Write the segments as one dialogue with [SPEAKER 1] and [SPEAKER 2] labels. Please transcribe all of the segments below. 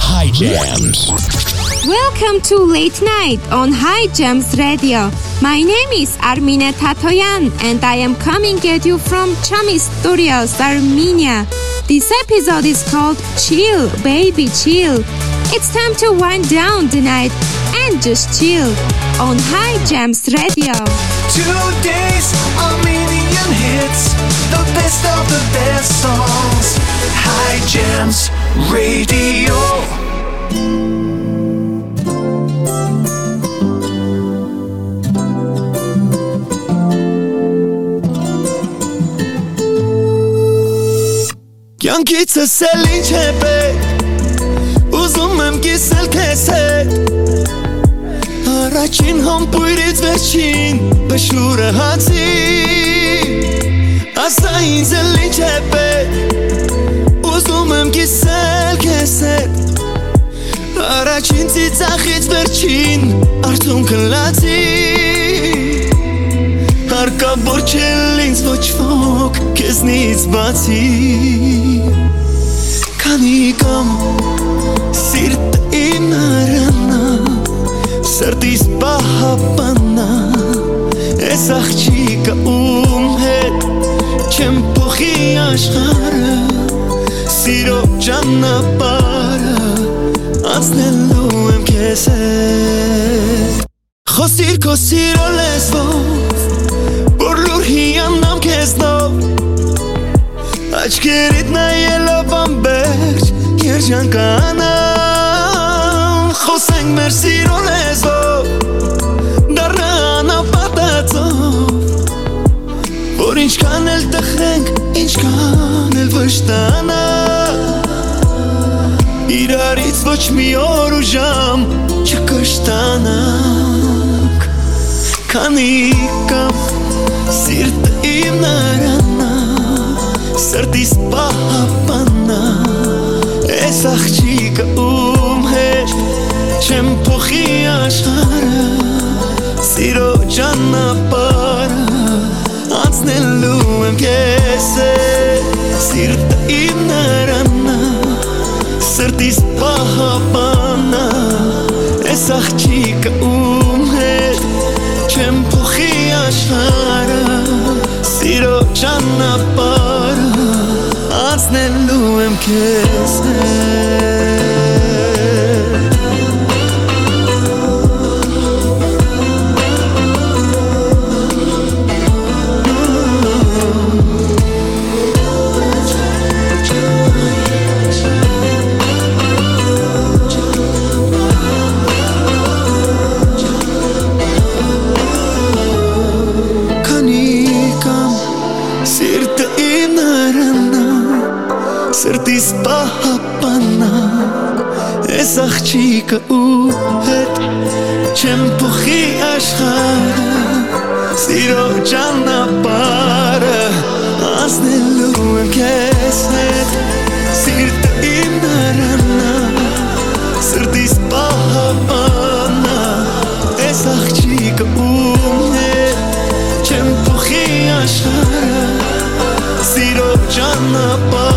[SPEAKER 1] High Jams.
[SPEAKER 2] Welcome to Late Night on High Jams Radio. My name is Armine Tatoyan and I am coming at you from Chami Studios, Armenia. This episode is called Chill, Baby Chill. It's time to wind down the night and just chill on High Jams Radio.
[SPEAKER 3] Two Today's Armenian hits, the best of the best songs. High Jams Radio.
[SPEAKER 4] Կյանքիցս էլ ինչ է պետք Ուզում եմ կիսել քեզ հետ Առաջին համբույրից վերջին Բշուրը հացի Ասա ինձ էլ ինչ է պետք Ուզում եմ կիսել քեզ հետ Առաջին ծիծաղից վերջին Արցունքը լացի Հարկավոր չել ինձ ոչ ոք Քեզնից բացի Քանի կամ Սիրտ իմ նարանա Սրտիս պահապանա Ես աղջիկը ում հետ Չեմ փոխի աշխարը Սիրո ճանապարը Անցնելու եմ քեզ հետ Խոսիր քո սիրո լեզվով Որ լուր հիանամ քեզնով Աչքերիդ նայելով ամբերջ երջանկանամ Խոսենք մեր սիրո լեզվով Դառնան ապատածով Որ ինչքան էլ տխրենք, ինչքան էլ վշտանա ոչ մի օր ու ժամ չկշտանանք Քանի կամ սիրտը իմ նարանա Սրտիս պահապանա Ես աղջիկը ում հետ Չեմ փոխի աշխարը Սիրո ճանապարը Անցնելու եմ քեզ պահապանա Ես աղջիկը ում հետ Չեմ փոխի աշխարը Սիրո ճանապարը Անցնելու եմ քեզ հետ աղջիկը ու հետ Չեմ փոխի աշխարը Սիրո ճանապարը Անցնելու եմ քեզ հետ Սիրտը իմ նարանա Սրտիս պահապանա Ես աղջիկը ում հետ Չեմ փոխի աշխարը Սիրո ճանապարը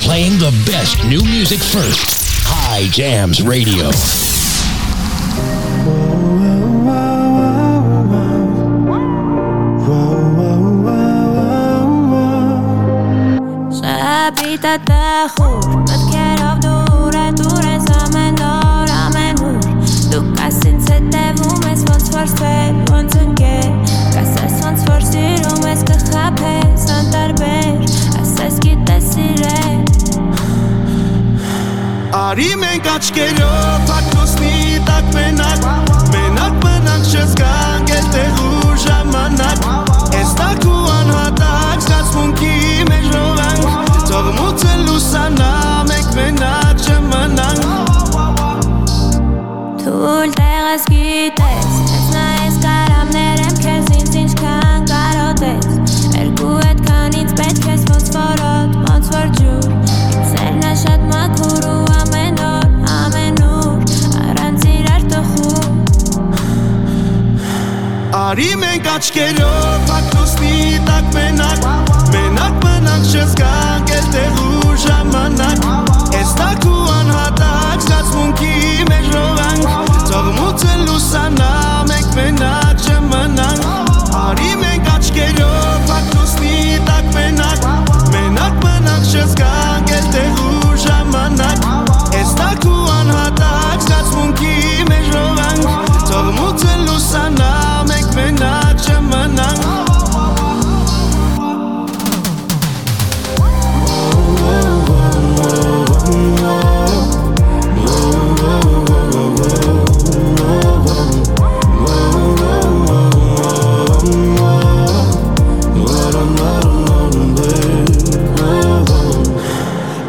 [SPEAKER 1] Playing the best new music first. High Jams Radio.
[SPEAKER 4] Արի մենք աչկերով Փակնոսնի տակ մենակ Մենակ մնանք չզգանք Էլ տեղ ու ժամանակ Ես տակ ու անհատակ Զգացմունքի մեջ նովանք Թողմուցը լուսանա Մենք մենակ չմնանք
[SPEAKER 5] Թույլ տեղս
[SPEAKER 3] Արի մենք աչքերով հակնոսնի տակ մենակ Մենակ մնանք չզգանք էլ տեղ ու ժամանակ Ես տակ ու անհատակ զգացմունքի մեջ ռովանք Ծողմուցը լուսանա մենք մենակ չմնանք Արի մենք աչքերով հակնոսնի տակ մենակ Մենակ մնանք չզգանք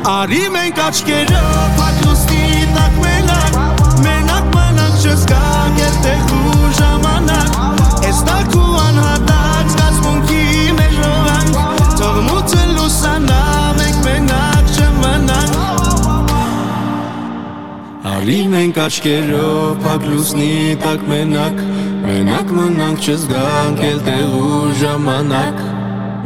[SPEAKER 3] Arrimen kaç kere Արի մենք աչքերով փակ լուսնի տակ մենակ Մենակ մնանք չզգանք էլ տեղ ու ժամանակ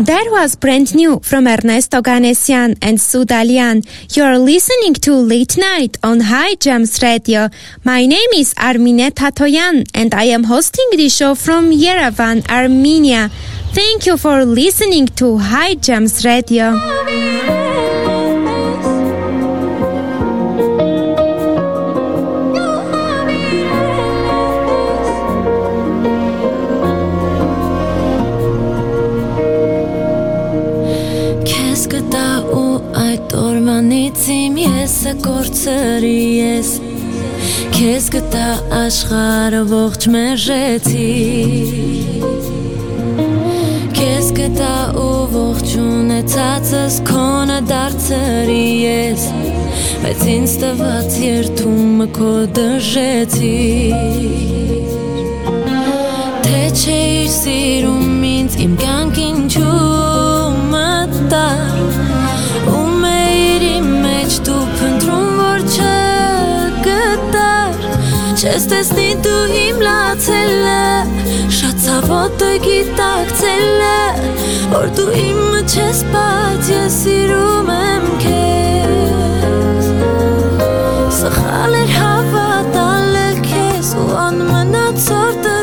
[SPEAKER 2] That was brand new from Ernesto Ganesian and Sudalian. You're listening to Late Night on High Gems Radio. My name is Armine Tatoyan and I am hosting the show from Yerevan, Armenia. Thank you for listening to High Gems Radio.
[SPEAKER 5] Օրվանից իմ եսը կործրի ես Քեզ գտա աշխարը ողջ մերժեցի Քեզ գտա ու ողջ ունեցածս քոնը դարձրի ես Բայց ինձ տված երթումը քո դժեցի Թե չէիր սիրում ինձ իմ կյանքին չու մտար Չես տեսնի դու իմ լացելը Շատ ցավոտը գիտակցելը Որ դու իմը չես բաց Ես սիրում եմ քեզ Սխալ էր հավատալը քեզ Ու անմնացոր տրվել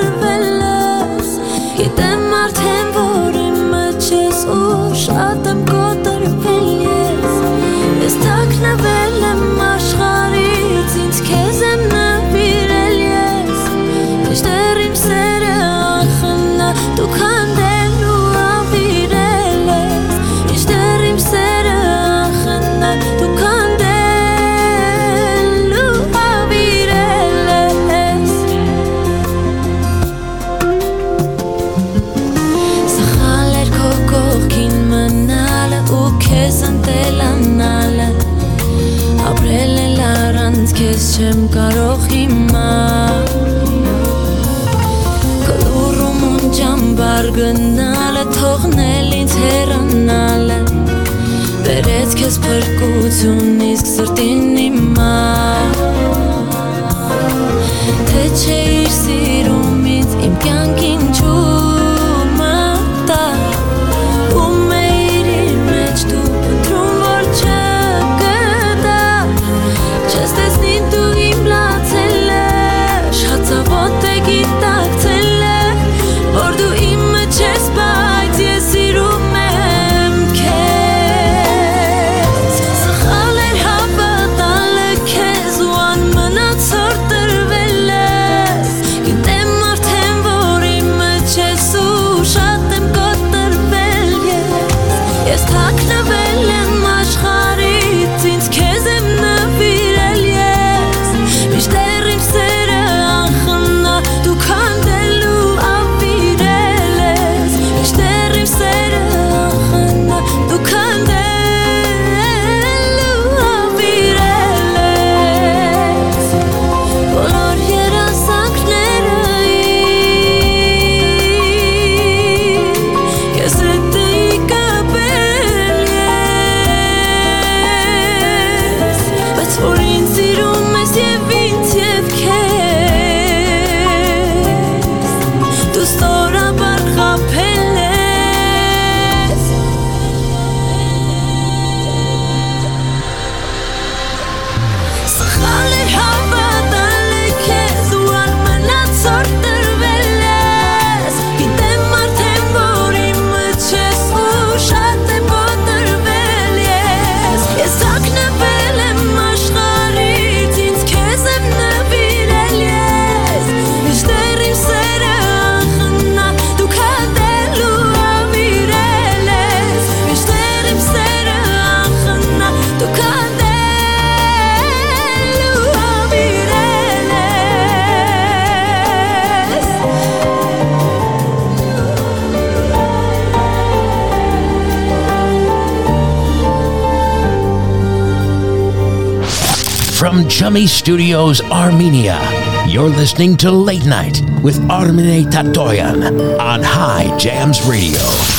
[SPEAKER 1] from Studios, Armenia. You're listening to Late Night with Armine Tatoyan on High Jams Radio.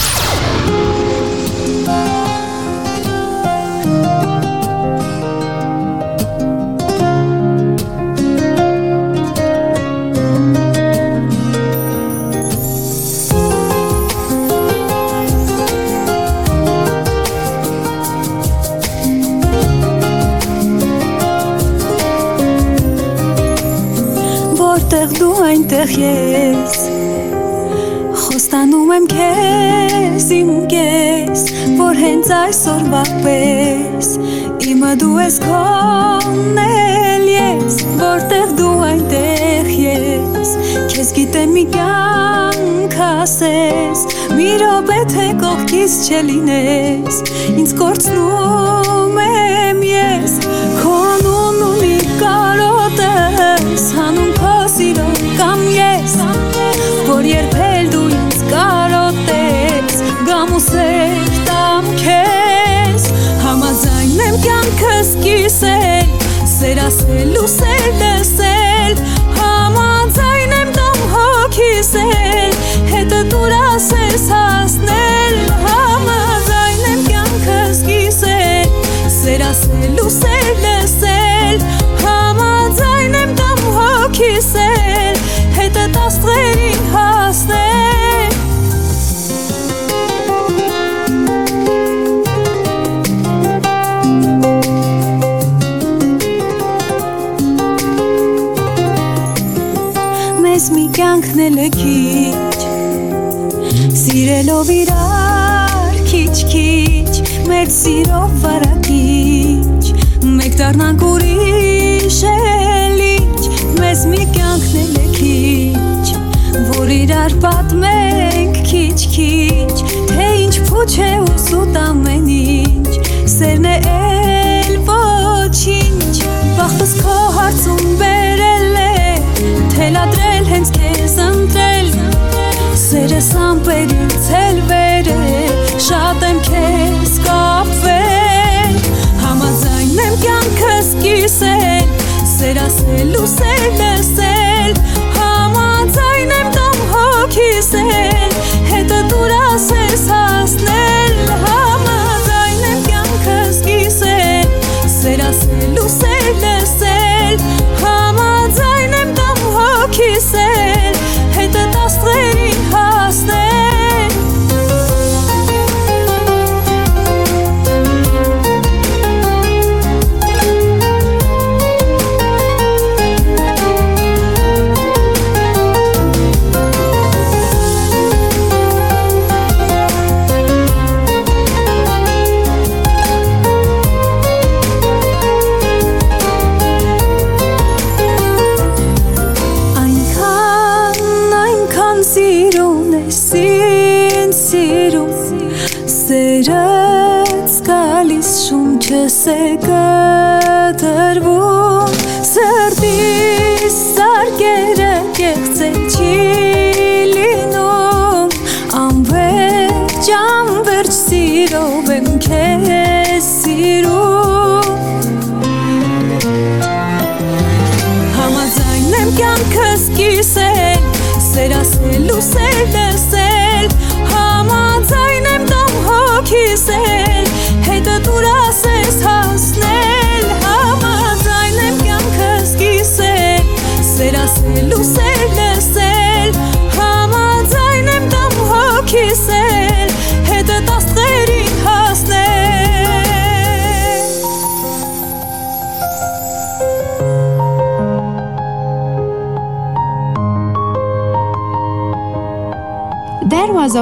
[SPEAKER 6] Որտեղ դու այնտեղ ես Խոստանում եմ քեզ իմ կես Որ հենց այսօրվա պես Իմը դու ես քոնել ես Որտեղ դու այնտեղ ես Քեզ գիտեմ մի կյանք ասես Մի րոպե թե կողքից չլինես Ինձ կորցնում եմ ես կիսել Սեր ասել ու սեր լսել Համաձայն եմ տամ հոգիսել Հետը դուր ասես հասնել Համաձայն եմ կյանքս կիսել Սեր ասել ու սեր լսել Համաձայն եմ տամ հոգիսել Հետը տաստրերին հասնել Սիրելով իրար քիչ-քիչ Մեր սիրով վարակիչ Մեկ դառնանք ուրիշ էլիչ Մեզ մի կյանքն է քիչ Որ իրար պատմենք քիչ-քիչ Թե ինչ փուչ է ու սուտ ամեն ինչ Սերն է էլ ոչինչ Բախտս քո հարցում բերել է Թելադրել հենց Սերս ամպերից էլ վերել Շատ եմ քեզ կապվել Համաձայն եմ կյանքս կիսել Սեր ասել ու սեր լսել Համաձայն եմ տամ հոգիսել Հետը դուր ասես հասնել Համաձայն եմ կյանքս կիսել Սեր ասել ու սեր լսել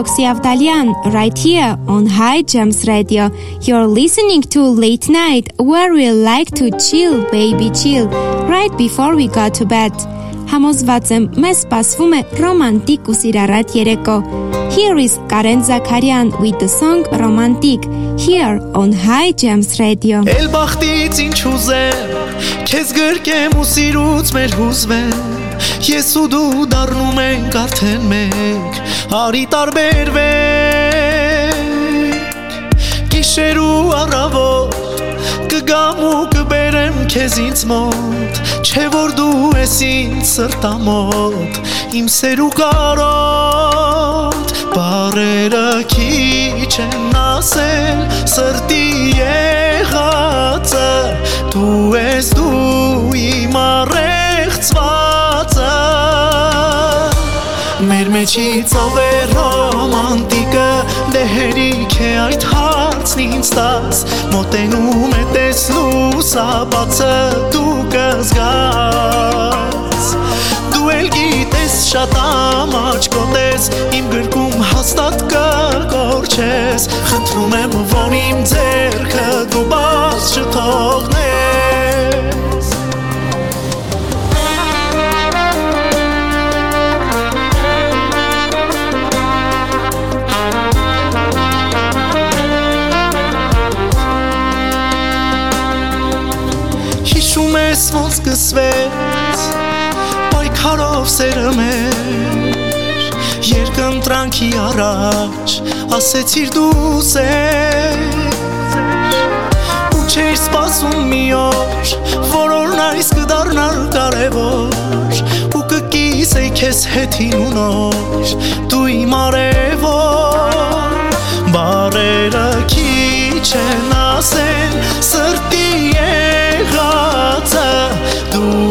[SPEAKER 2] Oxy Avdalian right here on High Gems Radio. You're listening to Late Night where we like to chill, baby chill, right before we go to bed. Համոզված եմ, մեզ սպասվում է ռոմանտիկ ու սիրառատ երեկո։ Here is Karen Zakarian with the song Romantic here on High Gems Radio.
[SPEAKER 3] Էլ բախտից ինչ ուզեմ Քեզ գրկեմ ու սիրուց մեր հուզվեմ Ես ու դու դառնում ենք արդեն մեկ Արի տարբերվենք Գիշեր ու առավոտ կգամ ու կբերեմ քեզ ինձ մոտ Չէ որ դու ես ինձ սրտամոտ Իմ սեր ու կարոտ Բարերը քիչ են ասել Սրտի եղածը Դու ես դու իմ առեղծվածը մեջից ով է ռոմանտիկը Դե հերիք է այդ հարցն ինձ տաս Մոտենում է տեսնու սաբացը դու կզգաս Դու էլ գիտես շատ ամաչկոտես Իմ գրկում հաստատ կգորջես Խնդրում եմ որ իմ ձերքը դու բաց չթողնես ես ոնց սկսվեց Պայքարով սերը մեր Երկընտրանքի առաջ Ասեցիր դու սեր Ու չէր սպասում մի օր Որ օրն այս կդարնար կարևոր Ու կկիսեի քեզ հետին ու նոր Դու իմ արևոր Բարերը քիչ են ասել Սրտի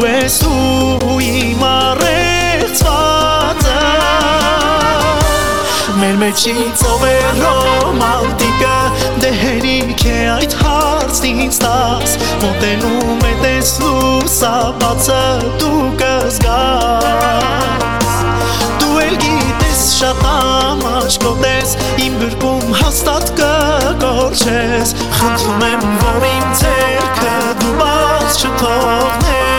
[SPEAKER 3] ես ու իմ առեցվածը Մեր մեջից ով է ռոմանտիկը Դե հերիք է այդ հարցն ինձ տաս Մոտենում է տեսնու սաբացը դու կզգաս Դու էլ գիտես շատ ամաչկոտես Իմ գրկում հաստատ կգորջես Խնդրում եմ, որ իմ ձերքը դու բաց չթողնես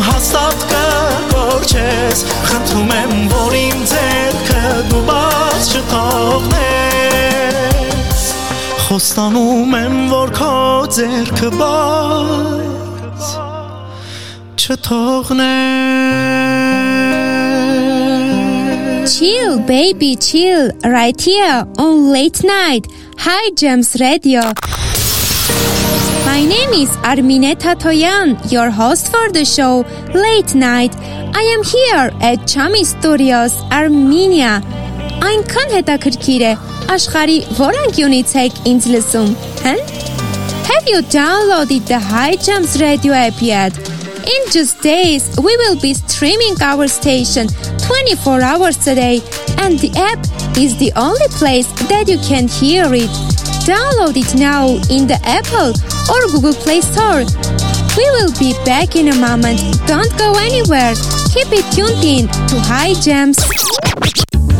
[SPEAKER 3] գրկում հաստատ կգորջես Խնդրում եմ, որ իմ ձերքը դու բաց չթողնես Խոստանում եմ, որ քո ձերքը բաց չթողնես
[SPEAKER 2] Chill, baby, chill, right here on Late Night, High Gems Radio. My name is Armine Tatoyan, your host for the show Late Night. I am here at Chami Studios, Armenia. Այնքան հետաքրքիր է, աշխարի որ անկյունից եք ինձ լսում, հեն? Have you downloaded the High Gems Radio app yet? In just days, we will be streaming our station 24 hours a day, and the app is the only place that you can hear it. Download it now in the Apple or Google Play Store. We will be back in a moment. Don't go anywhere. Keep it tuned in to High Gems.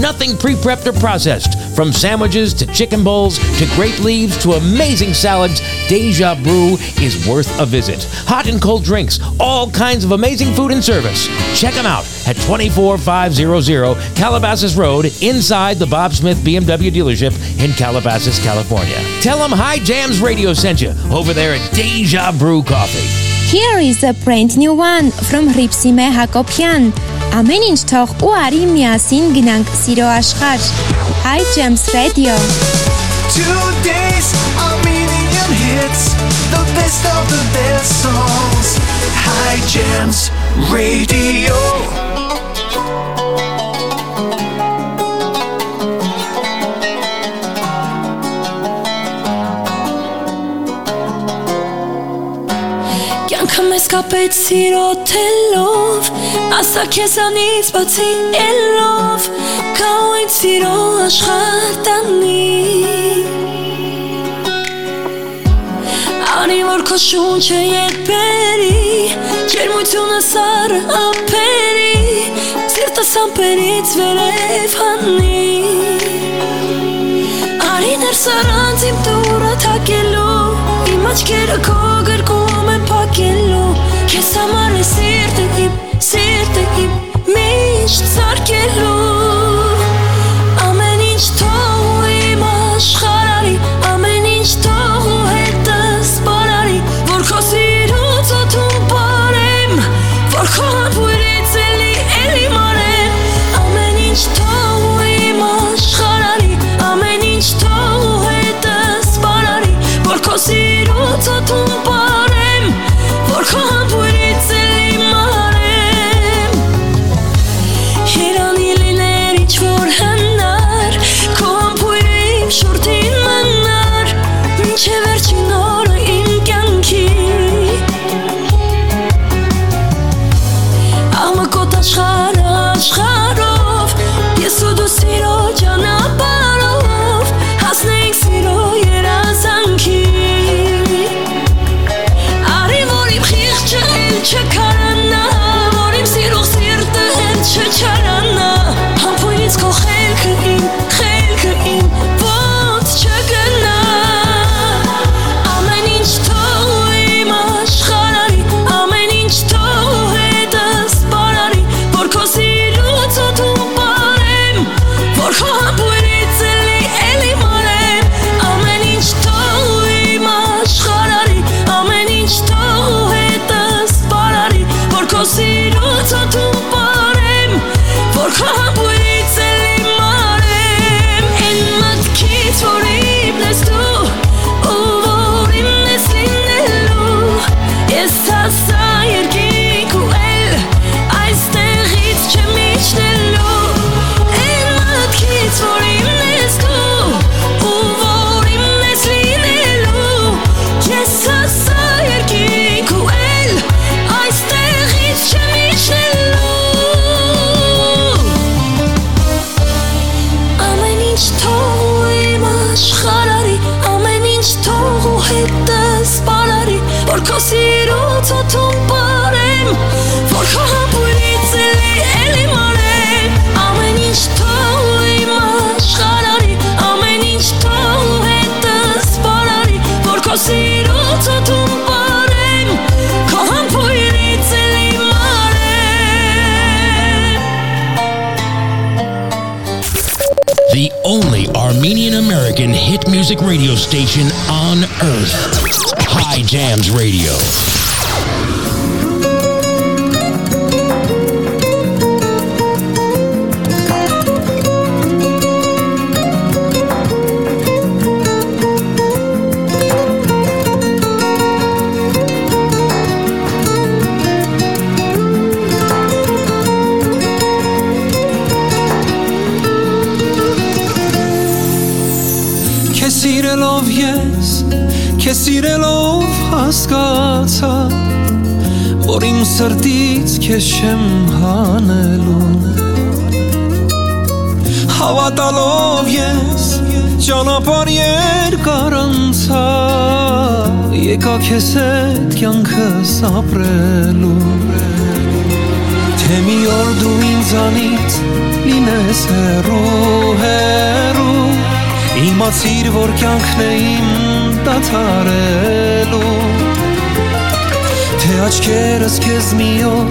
[SPEAKER 1] Nothing pre prepped or processed. From sandwiches to chicken bowls to grape leaves to amazing salads, Deja Brew is worth a visit. Hot and cold drinks, all kinds of amazing food and service. Check them out at 24500 Calabasas Road inside the Bob Smith BMW dealership in Calabasas, California. Tell them Hi Jams Radio sent you over there at Deja Brew Coffee.
[SPEAKER 2] Here is a brand new one from Ripsime Hakopian. Ամեն ինչ թող ու արի միասին գնանք սիրո աշխարհ։ Hi Gems Radio։
[SPEAKER 7] Today's Armenian hits, the best of the best songs. High Gems Radio.
[SPEAKER 5] Կապեց սիրո թելով Ասա քեզանից բացի ելով Կա ինձ սիրո աշխար տանի Արի որ քո շունչը ետ բերի Ջերմությունը սարը ափերի Սիրտս ամպերից վերև հանի Արի ներս առանց իմ դուրը թակելու Իմ աչքերը քո գրկում փակելու Քեզ համար է սիրտը իմ, սիրտը իմ Միշտ սարքելու
[SPEAKER 1] radio station on earth. High Jams Radio.
[SPEAKER 4] Սրտից քեզ չեմ հանելու Հավատալով ես ճանապարհ երկար անցա Եկա քեզ հետ կյանքս ապրելու Թե մի օր դու ինձանից լինես հեռու հեռու Իմացիր, որ կյանքն է իմ դադարելու աչքերս քեզ մի օր,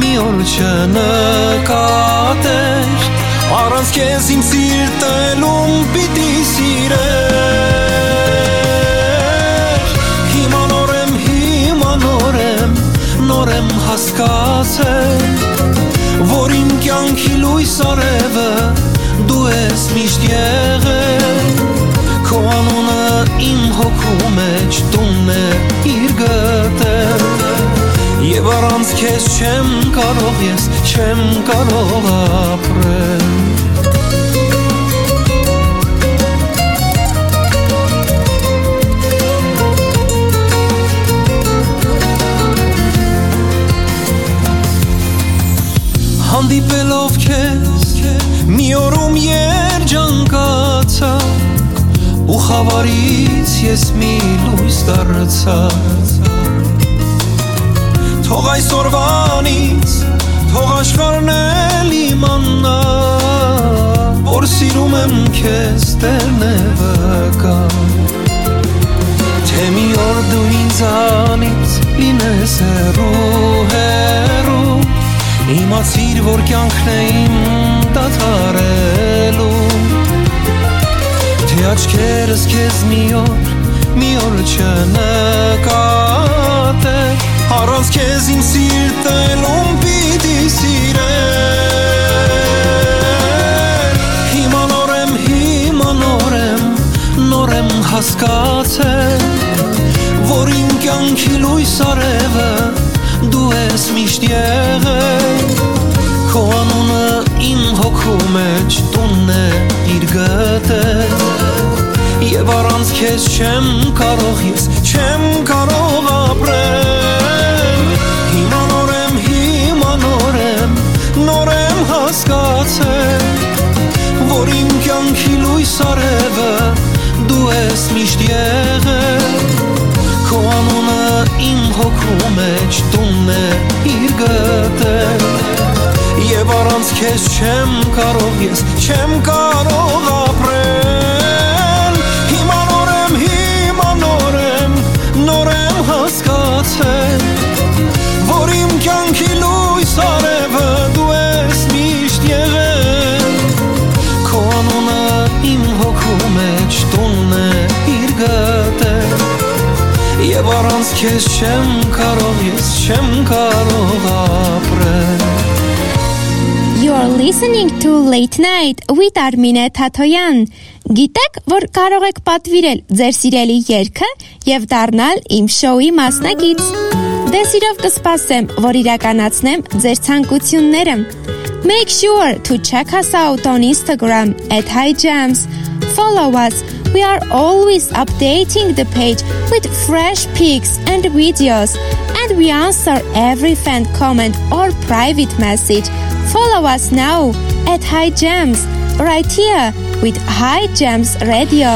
[SPEAKER 4] մի օր չնկատեր Առանց քեզ իմ սիրտը լում պիտի սիրեր Հիմա նորեմ, հիմա նորեմ հասկացել որ իմ կյանքի լույս արևը դու ես միշտ եղել քո անունը իմ հոգու մեջ տունն է իր գտել Եվ առանց քեզ չեմ կարող ես, չեմ կարող ապրել հանդիպելով քեզ մի օրում երջանկացա ու խավարից ես մի լույս դարձա թող այսօրվանից թող աշխարհն էլ իմանա որ սիրում եմ քեզ տերն է վկա թե մի օր դու ինձանից լինես հեռու հեռու Իմացիր, որ կյանքն է իմ դադարելու Թե աչքերս քեզ մի օր, մի օր չնկատե Առանց քեզ իմ սիրտը ում պիտի սիրել Հիմա նոր եմ, հիմա նոր եմ, նոր եմ հասկացել Որ իմ կյանքի լույս արևը դու ես միշտ եղել Քո անունը իմ հոգու մեջ տունն է իր գտել Եվ առանց քեզ չեմ կարող ես, չեմ կարող ապրել կյանքի լույս արևը դու ես միշտ եղել Քո անունը իմ հոգու մեջ տունն է իր գտել Եվ առանց քեզ չեմ կարող ես, չեմ կարող Եվ առանց քեզ չեմ կարող ես, չեմ կարող ապրել
[SPEAKER 2] You are listening to Late Night with Armine Թաթոյան։ Գիտեք, որ կարող եք պատվիրել ձեր սիրելի երգը եւ դառնալ իմ շոուի մասնակից։ Դե սիրով կսպասեմ, որ իրականացնեմ ձեր ցանկությունները։ Make sure to check us out on Instagram highjams. Follow us. We are always updating the page with fresh pics and videos, and we answer every fan comment or private message. Follow us now at High Gems, right here with High Gems Radio.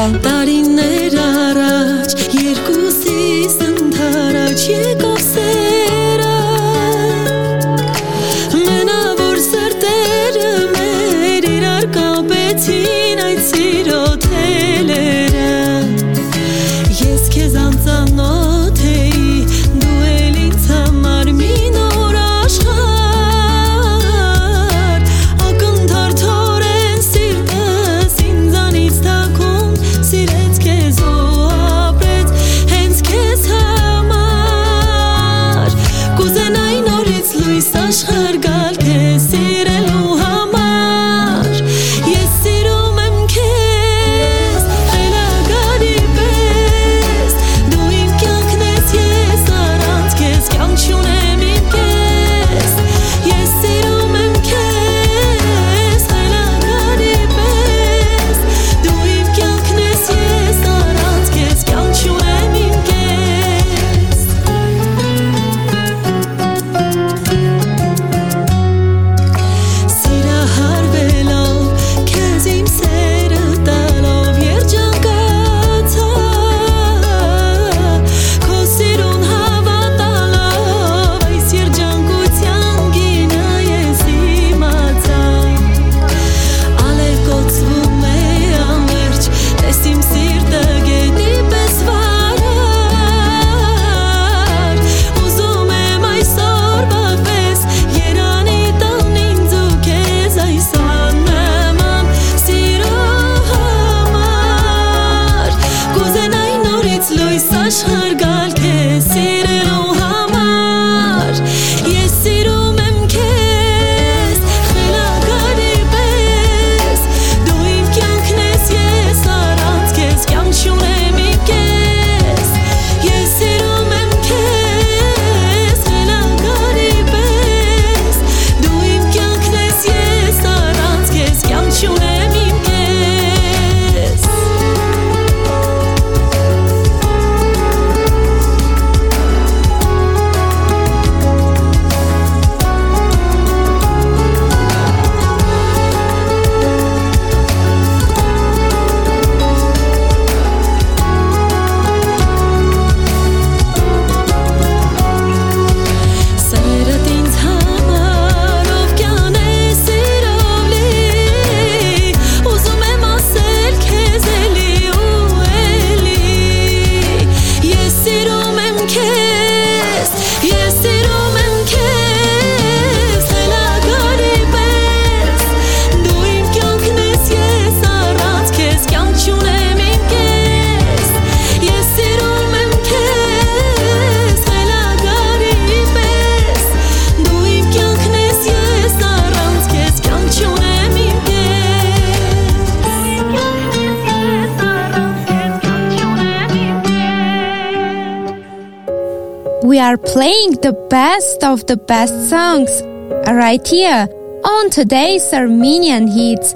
[SPEAKER 2] playing the best of the best songs right here on today's Armenian Hits.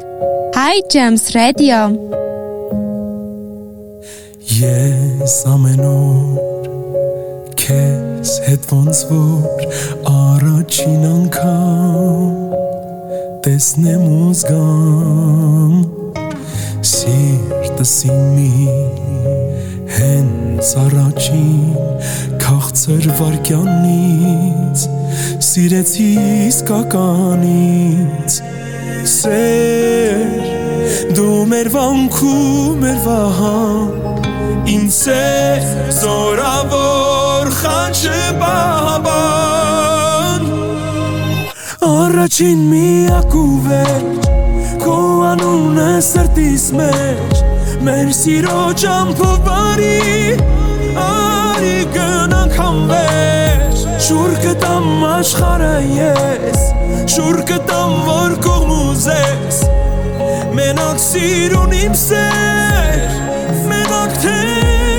[SPEAKER 2] Hi Gems Radio.
[SPEAKER 8] Ես ամեն օր քեզ հետ ոնց որ առաջին անգամ տեսնեմ ու զգամ սիրտս իմի հենց առաջին քաղցր վարքյանից սիրեցի իսկականից սեր դու մեր վանքում մեր վահան ինձ զորավոր խաչը բաբան Առաջին միակ ու վերջ քո անունը սրտիս մեջ մեր սիրո ճամփով բարի արի գնանք անվերջ շուր կտամ աշխարհը ես շուր կտամ որ կողմուզես մենակ սիրուն իմ սեր մենակ թե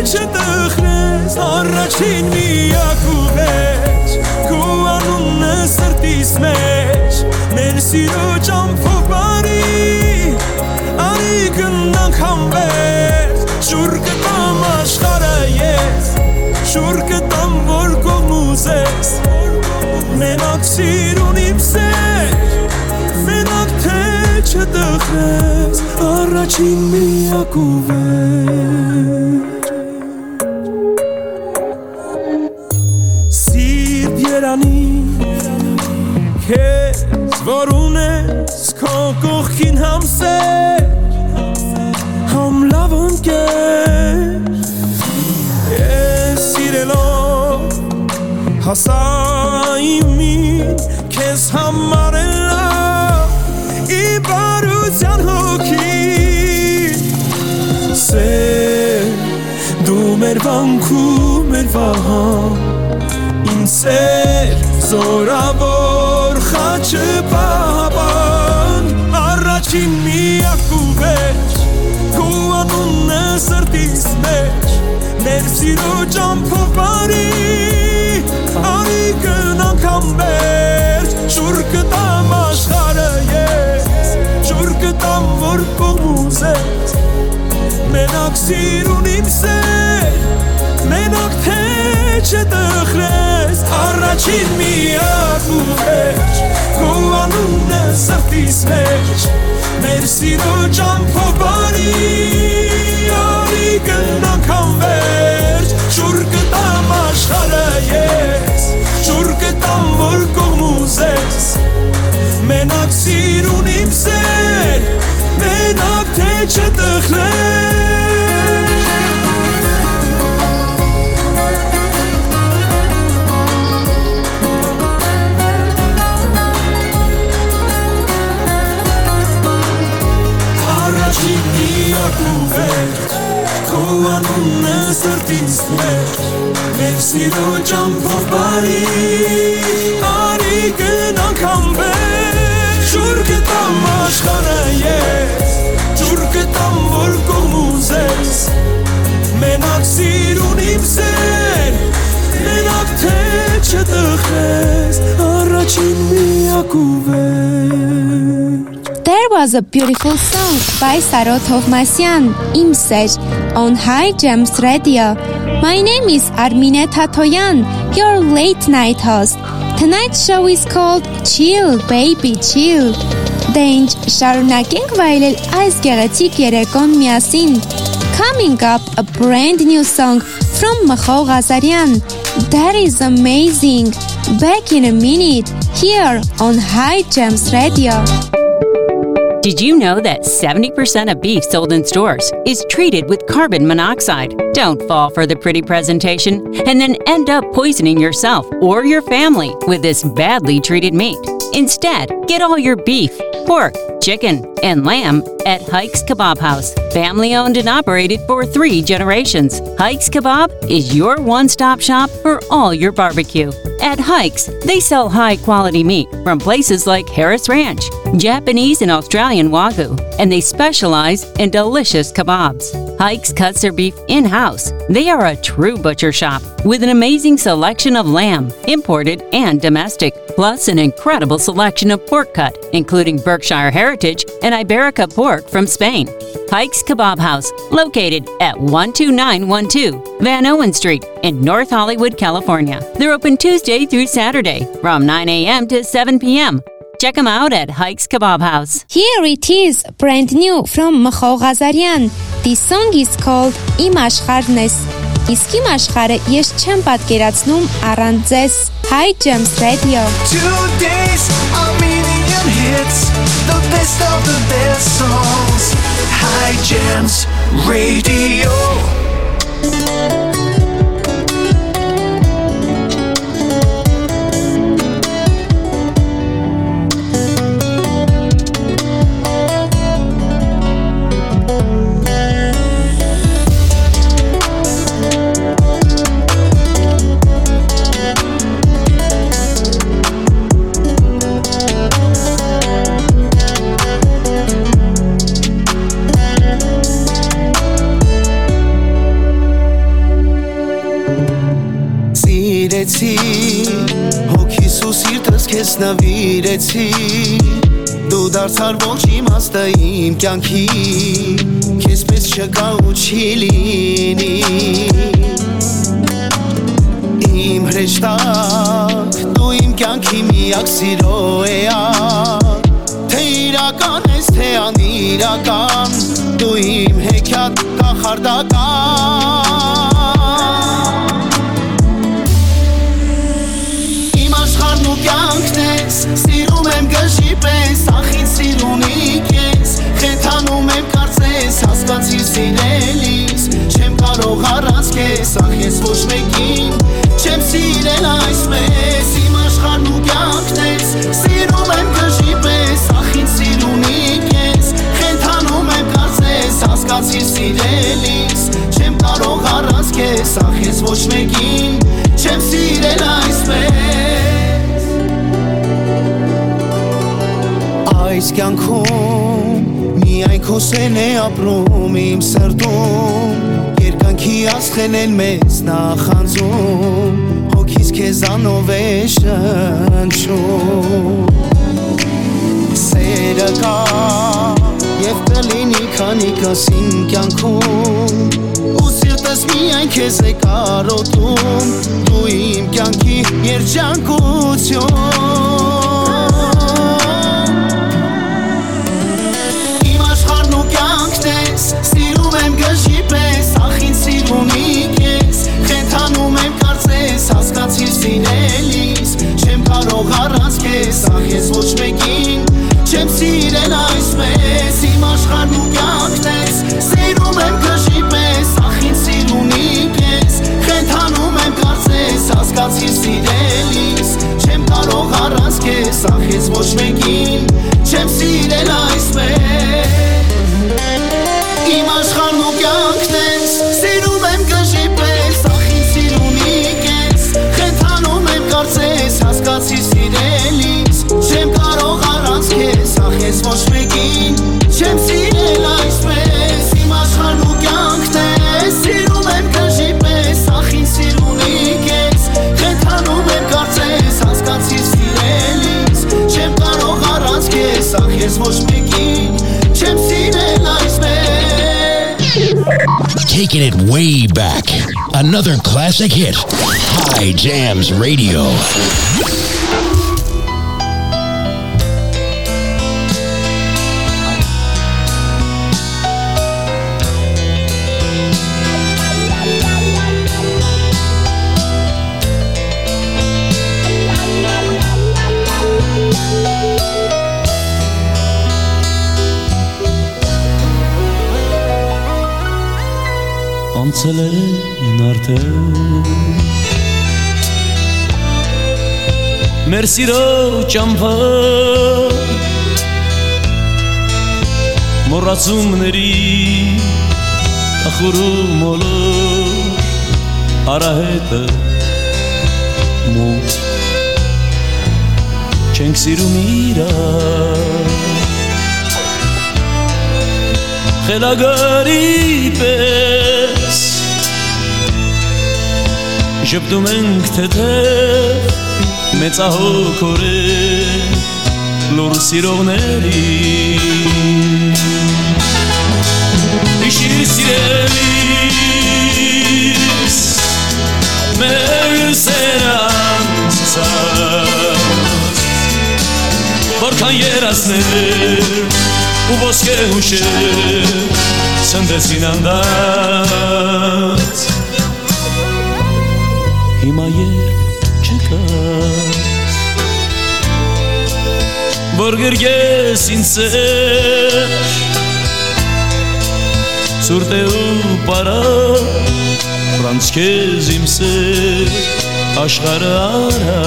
[SPEAKER 8] չտխնես առաջին միակ ու մեջ քո անունը սրտիս մեջ մեր սիրո ճամփով բարի արի գնանք համբեր շուր կտամ որ կողմուզես մենակ սիրուն իմ սեր մենակ թե չտխնես առաջին միակ ու վեր հասա իմին քեզ համար իմ բարության հոգի սեր դու մեր վանքում մեր վահան իմ սեր զորավոր խաչը բաբան առաջին միակ ու վեճ քո անունը սրտիս մեջ մեր սիրո ճամփով կտամ աշխարհը ես շուր կտամ որ կողմուզես մենակ սիրուն իմ սեր մենակ թե չտխրես առաջին միակ ու վերջ քո անունը սրտիս մեջ մեր սիրո ճամփով բարի արի գնանք անվերջ շուր կտամ աշխարհը ես որ կողմուզես մենակ սիրուն իմ սեր մենակ թե չտխրես Քո անունը սրտից մեր Մեր սիրո ճամփով բարի Արի գնանք ամբեր Շուր կտամ աշխարհը ես Շուր կտամ որ կողմուզես Մենակ սիրուն իմ սեր Մենակ թե չտխես Առաջին միակ ու վեր
[SPEAKER 2] was a beautiful song by Sarot Hovmasyan, Imsej, on High Gems Radio. My name is Armine Tatoyan, your late night host. Tonight's show is called Chill, Baby, Chill. Դե ինչ շարունակենք վայելել այս գեղեցիկ երեկոն միասին. Coming up a brand new song from Machol Ghazarian. That is amazing. Back in a minute here on High Gems Radio.
[SPEAKER 9] Did you know that 70% of beef sold in stores is treated with carbon monoxide? Don't fall for the pretty presentation and then end up poisoning yourself or your family with this badly treated meat. Instead, get all your beef, pork, chicken, and lamb at Hikes Kebab House. Family owned and operated for three generations. Hikes Kebab is your one stop shop for all your barbecue. At Hikes, they sell high quality meat from places like Harris Ranch, Japanese and Australian Wagyu, and they specialize in delicious kebabs. Hikes cuts their beef in house. They are a true butcher shop with an amazing selection of lamb, imported and domestic, plus an incredible selection of pork cut, including Berkshire Heritage and Iberica pork from Spain. Hikes Kebab House, located at 12912 Van Owen Street in North Hollywood, California. They're open Tuesday through Saturday from 9 a.m. to 7 p.m. Check them out at Hikes Kebab House.
[SPEAKER 2] Here it is, brand new from Mcho Ghazarian. This song is called Իմ աշխարհն ես։ Իսկ իմ աշխարհը ես չեմ պատկերացնում առանց ձեզ։ Hi Gems Radio.
[SPEAKER 3] Today's a million hits, the best of the best songs. High Gems Radio. Սիրեցի հոգիս ու սիրտս քեզ նվիրեցի Դու դարձար ոչ իմաստը իմ կյանքի Քեզ պես չկա ու չի լինի Իմ հրեշտակ դու իմ կյանքի միակ սիրո էակ Թե իրական ես, թե անիրական Դու իմ հեքիաթ կախարդական կես Խենթանում եմ կարծես Հասկացի սիրելիս Չեմ կարող առանց կես Ախ ես ոչ մեկին Չեմ սիրել այսպես Իմ աշխարհն ու կյանքն ես Սիրում եմ գժի պես Ախին սիրունի կես Խենթանում եմ կարծես Հասկացի սիրելիս Չեմ կարող առանց կես Ախ ես ոչ մեկին Չեմ սիրել այսպես Այս կյանքում միայն քո սեն է ապրում իմ սրտում Երկանքի աստղեն են մեզ նախանձում Հոգիս քեզանով է շնչում Սերը կա և կլինի քանի կասին կյանքում Ու սիրտս միայն քեզ է կարոտում Դու իմ կյանքի երջանկություն ես Սիրում եմ գժի պես Ախին սիրունի կես Խենթանում եմ կարծես Հասկացիր սիրելիս Չեմ կարող առանց կես Ախ ես ոչ մեկին Չեմ սիրել այսպես Իմ աշխարհն ու կյանքն ես Սիրում եմ գժի պես Ախին սիրունի կես Խենթանում եմ կարծես Հասկացիր սիրելիս Չեմ կարող առանց կես Ախ ես ոչ մեկին Չեմ սիրել այսպես Իմ աշխարհն ու կյանքն ես Սիրում եմ գժի պես Ախին սիրունի կես Խենթանում եմ կարծես Հասկացի սիրելիս Չեմ կարող առանց քեզ Ախ ես ոչ մեկին Չեմ սիրել այսպես Իմ աշխարհն ու կյանքն ես Սիրում եմ գժի պես Ախին սիրունի կես Խենթանում եմ կարծես Հասկացի սիրելիս Չեմ կարող առանց քեզ Ախ ես ոչ
[SPEAKER 1] Taking it way back. Another classic hit. High Jams Radio.
[SPEAKER 10] Անցել են արդեն Մեր սիրո ճամփա
[SPEAKER 11] մոռացումների ախորում մոլոր արահետը մոտ չենք սիրում իրար խելագարի պես Ժպտում ենք թեթև մեծահոգորեն լուր սիրողների Իշիր սիրելիս մեր սերանցած Որքան երասներ ու ոսկե հուշեր սնդեցին անդած Հիմա երբ չկաս որ գրգես ինձ սեր Սուրտ է ու պարա Ֆրանց քեզ իմ սեր աշխարհը արա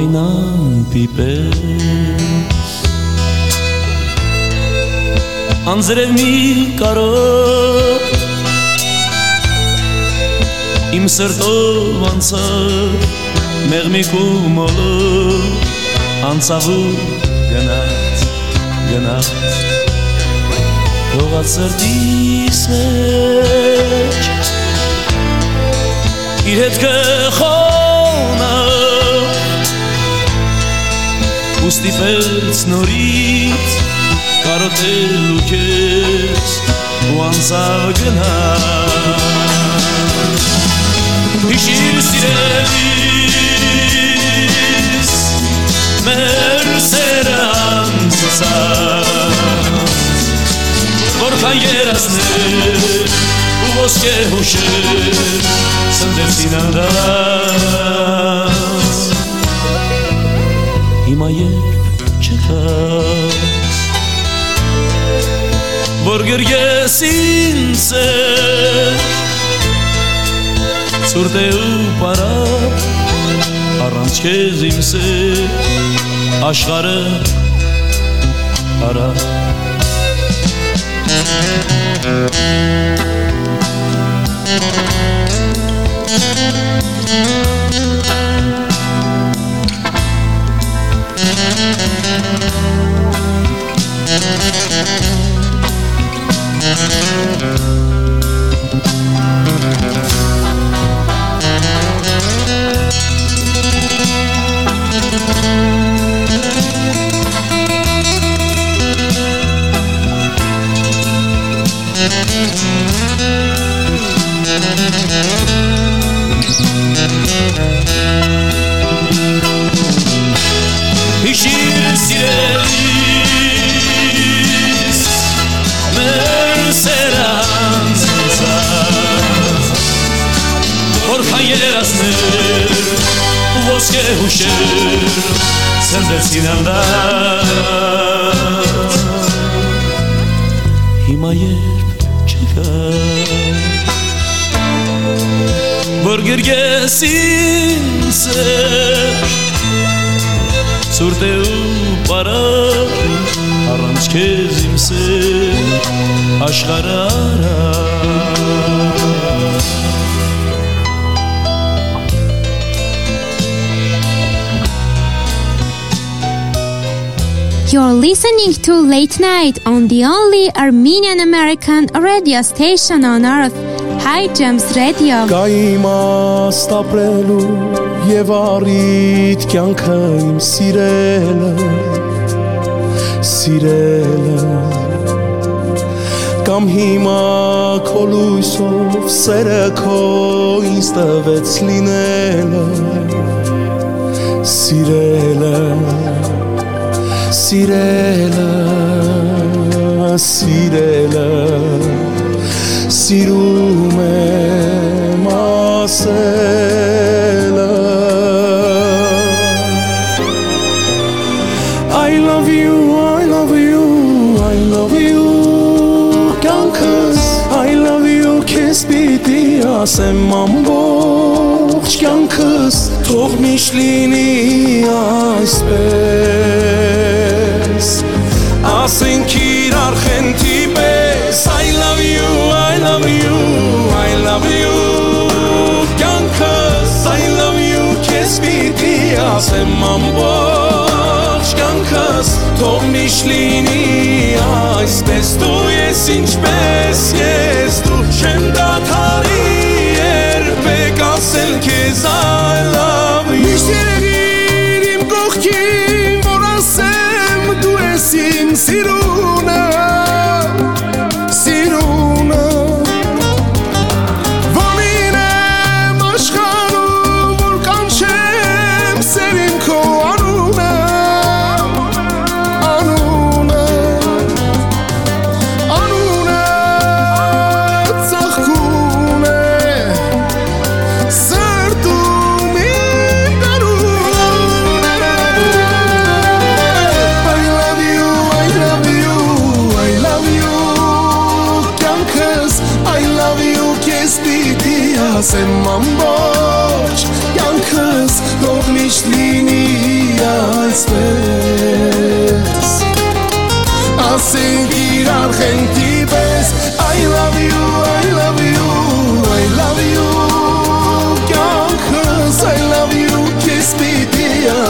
[SPEAKER 11] այն ամպիպես անձրև մի կարոտ իմ սրտով անցավ մեղմիկ ու մոլոր անցավ ու գնաց գնաց թողած սրտիս մեջ իր հետ կխոնա ու ստիպեց նորից կարոտելու քեզ ու անցավ գնաց Հիշիր սիրելիս մեր սերը անցած որքան երասներ ու ոսկե հուշեր սնդեցին անդած հիմա երբ չկաս որ գրգես ինձ ցուրտ է ու պարա առանց քեզ իմ սեր աշխարհը արա Հիշիր սիրելիս մեր սերանց Որքան երասներ ու ոսկե հուշեր սնդեցին անդած Հիմա երբ չկա որ գրգես ինձ Սուրտ է ու պարա առանց քեզ իմ սեր աշխարհը արա
[SPEAKER 2] You're listening to Late Night on the only Armenian American radio station on earth, High Gems Radio.
[SPEAKER 12] եւ առիթ կյանքը իմ սիրելը սիրելը կամ հիմա քո լույսով սերը քո ինձ տվեց լինելը սիրելը սիրելը սիրելը սիրում եմ ասելը ասեմ ամբողջ կյանքս թող միշտ լինի այսպես ասենք իրար խենթի պես I love you I love you I love you կյանքս I love you քեզ պիտի ասեմ ամբողջ կյանքս թող միշտ լինի այսպես դու ես ինչպես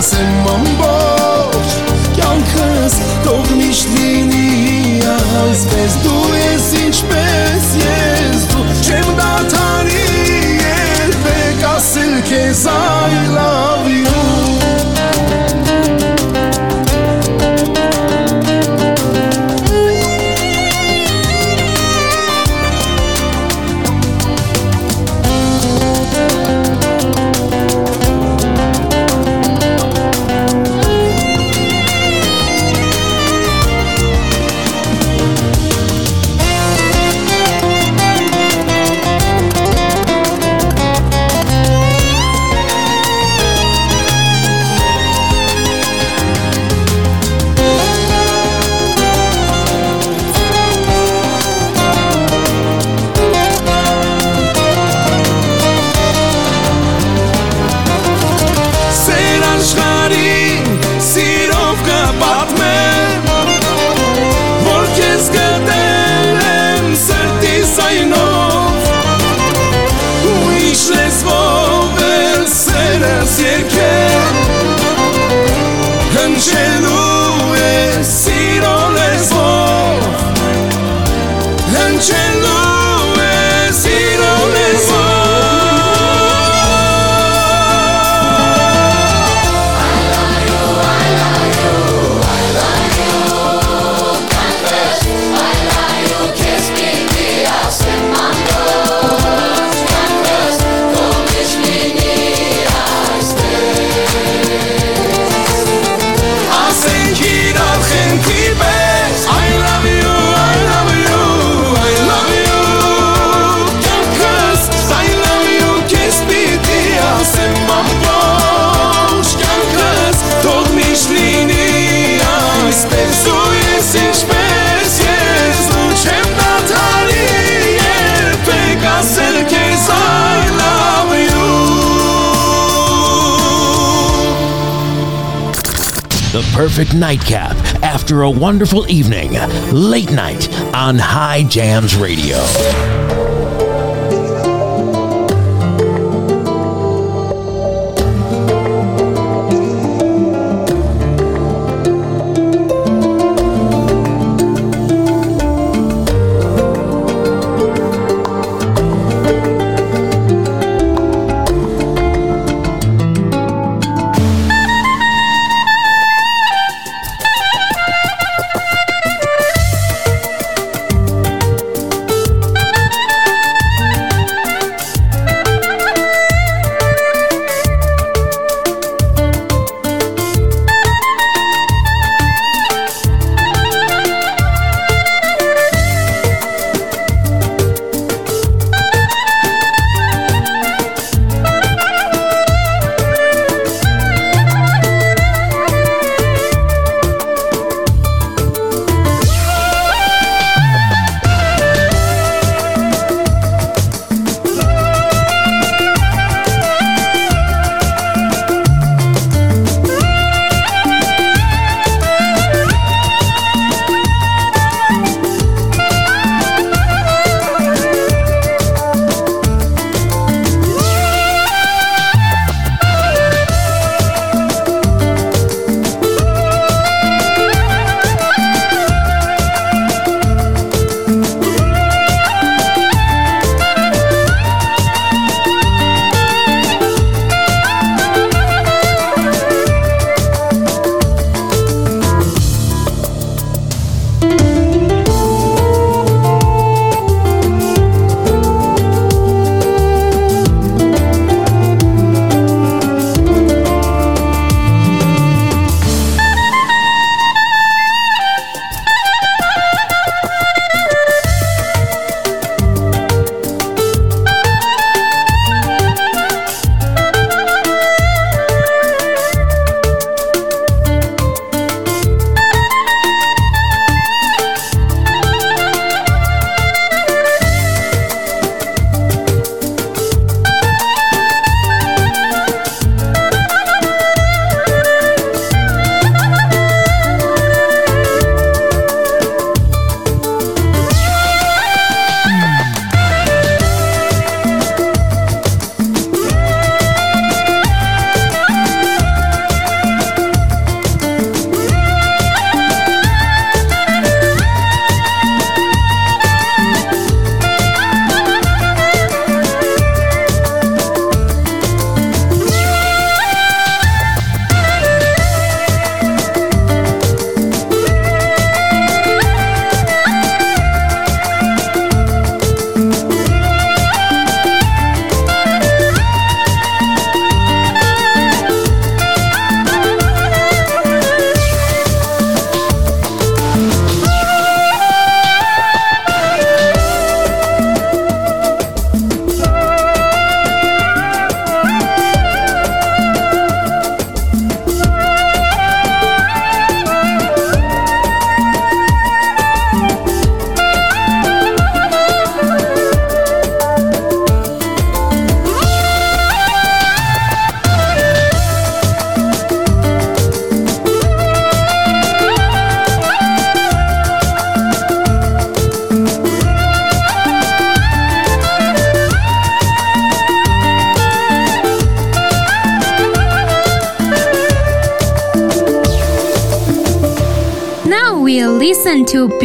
[SPEAKER 12] ասեմ ամբողջ կյանքս թող միշտ լինի այսպես դու
[SPEAKER 1] perfect nightcap after a wonderful evening. Late night on High Jams Radio.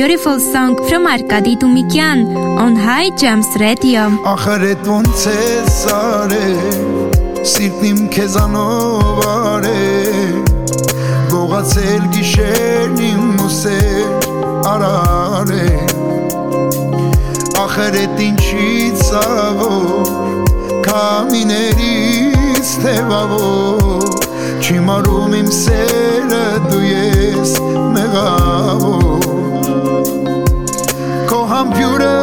[SPEAKER 2] Beautiful song from Arkady Tumikyan on High Gems Radio.
[SPEAKER 13] Ախր էդ ոնց է սարե Սիրտն իմ քեզանով արե Գողացել գիշերն իմ ուսեր արարե Ախր էդ ինչի ծավոր Կամիներից թևավոր Չիմարում իմ սերը դու ես մեղավոր համբյուրը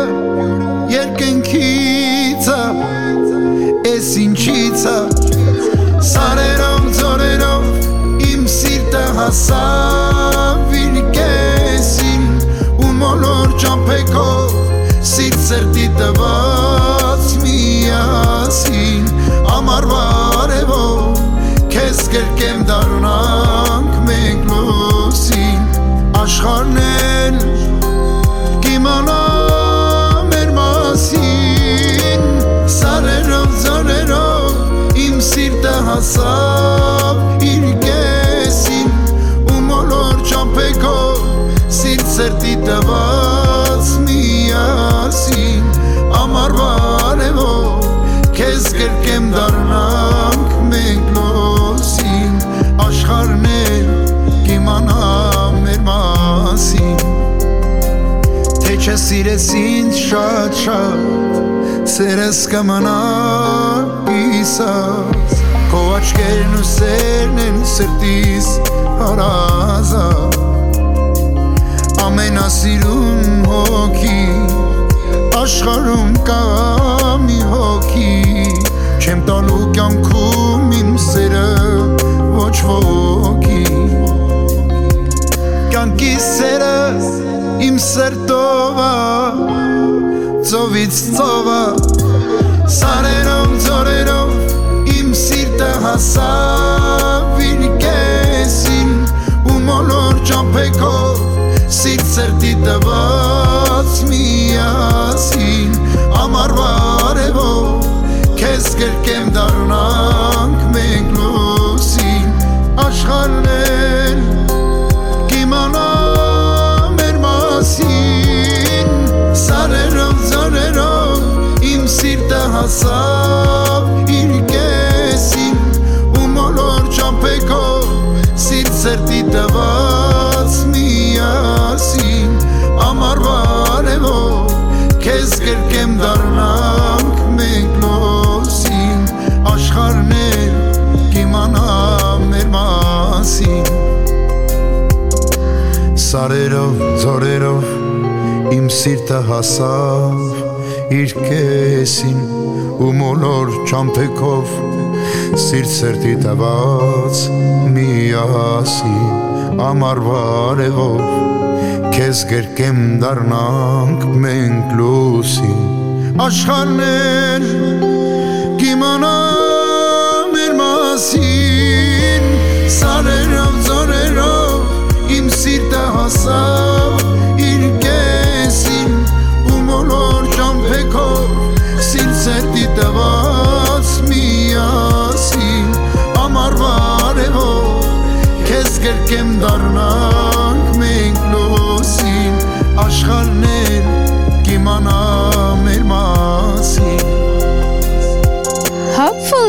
[SPEAKER 13] երկնքիցը Էս ինչիցը Սարերով, ձորերով իմ սիրտը հասավ իր կեսին ու մոլոր ճամփեքով սիրտ սրտի տված միասին ամարվա արևով քեզ կերկեմ դառնանք մենք լուսին աշխարհն հասավ իր կեսին ու մոլոր ճամփեքով սիրտ սրտի տված միասին ամարվա արևով քեզ կրկեմ դառնանք մենք լոսին աշխարհն էլ կիմանա մեր մասին թե չսիրես ինձ շատ շատ իսած քո աչքերն ու սերն են սրտիս հարազա ամենասիրուն հոգի աշխարհում կա մի հոգի չեմ տալու կյանքում իմ սերը ոչ ոքի կյանքի սերը իմ սրտովա ծովից ծովա սարերով ձորերով սիրտը հասավ իր կեսին ու մոլոր ճամփեքով սիրտ սրտի տված միասին ամարվա արևով քեզ կրկեմ դառնանք մենք լուսին աշխարհն էլ կիմանա մեր մասին սարերով ձորերով իմ սիրտը հասավ սարերով ձորերով իմ սիրտը հասավ իր կեսին ու մոլոր ճամփեքով սիրտ սրտի տված միասին ամարվա արևով քեզ գերկեմ դառնանք մենք լուսին աշխարհն էլ կիմանա մեր մասին սարերով ձորերով սիրտը հասավ իր կեսին ու մոլոր ճամփեքով սիրտ սրտի տված միասին ամարվա արևով քեզ կրկեմ դառնանք մենք լոսին աշխարհն էլ կիմանա մեր մասին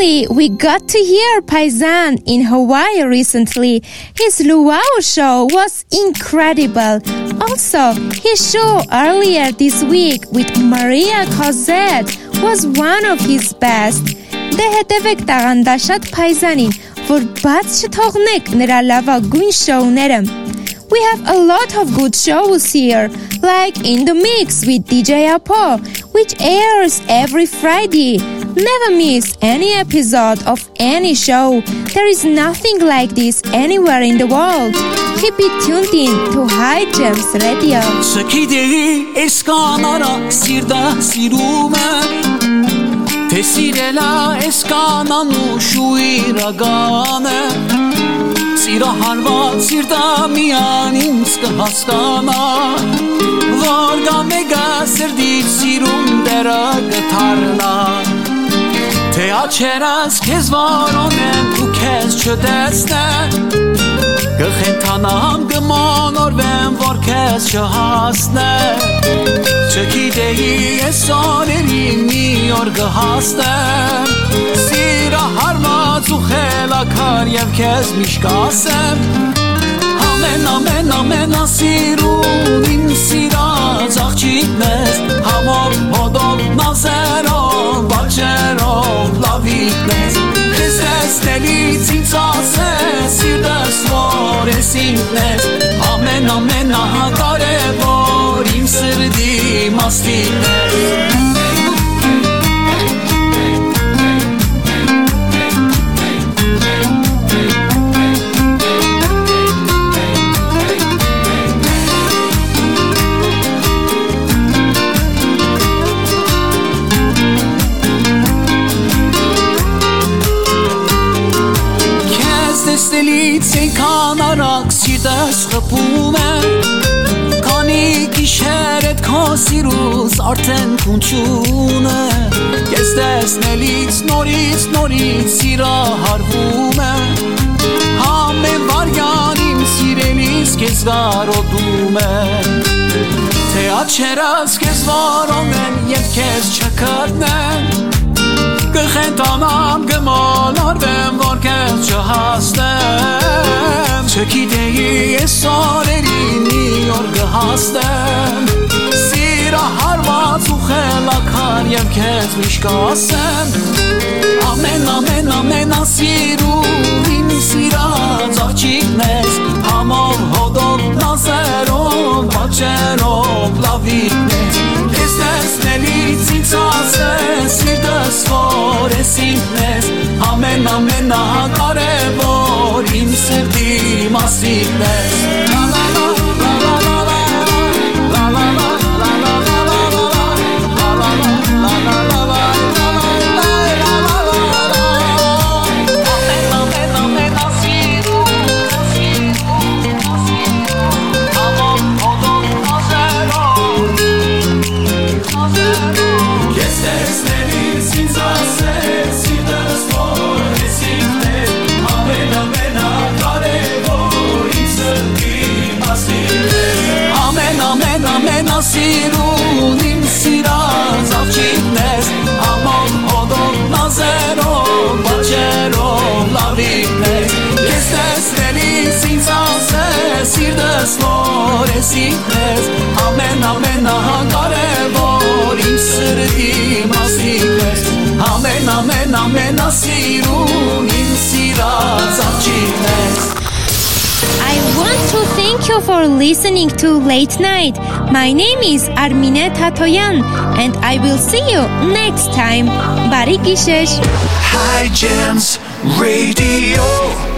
[SPEAKER 2] Hopefully, we got to hear Paisan in Hawaii recently. His Luau show was incredible. Also, his show earlier this week with Maria Cosette was one of his best. Դե հետևեք տաղանդաշատ Փայզանին, որ բաց չթողնեք նրա լավագույն շոուները։ We have a lot of good shows here, like In the Mix with DJ Apo, which airs every Friday. Never miss any episode of any show. There is nothing like this anywhere in the world. Keep it tuned in to High Gems Radio.
[SPEAKER 10] Սքիդեի էս կանարա սիրտա սիրում է Թե սիրելա էս կանանու շուիրագանը Սիրո հարված սիրտա միան ինձ կհասկանա Որ գա մեգա սրդի սիրում դերը կթարնա Թե Թե աչերս քեզ վարոնեն ու քեզ չտեսնեն Կխենթանամ կմանորվեմ, որ քեզ չհասնեմ Չգիտեի ես աներին մի օր կհասնեմ Սիրա հարմած ու խելակար և քեզ միշկասեմ Ամեն ամեն ամեն ասիրուն իմ սիրած աղջիկն ես Համով հոդով նազերով բաչերով լավիկն ես Քրիստեսնելից ինձ ասես սիրտս որ ես ինքն ես Ամեն ամեն ահակարևոր իմ սրդի մաստիկն ես ենքան արակ սիրտս խպում է Քանի գիշեր էդ քո սիրուս արդեն կունչուն է Ես տեսնելից նորից նորից սիրա հարվում է Համեն վարյան իմ սիրելիս կեզ վարոտում է Թե աչերս կեզ վարոն են և կեզ չկրտնեն Կխենտանամ կմոլորվեմ, որ կեզ չհաստեմ Չգիտեի ես օրերին մի օր կհաստեմ Սիրա հարված ու խելակար և կեզ միշկասեմ Ամեն ամեն ամեն ասիրում իմ սիրած աղջիկն ես Համով հոդով նազերով բաչերով լավիկն ես Ես տեսնելից ինձ ասես սիրտս որ ես ինքն ես Ամեն ամեն ահակարևոր իմ սրտի մասինն ես որ ես ինքն ես Ամեն ամեն ահակարևոր Իմ սրտի մասին ես Ամեն ամեն ամեն ասիրուն Իմ սիրած աղջիկն ես
[SPEAKER 2] I want to thank you for listening to Late Night. My name is Armine Tatoyan and I will see you next time. Բարի գիշեր։
[SPEAKER 4] High Gems Radio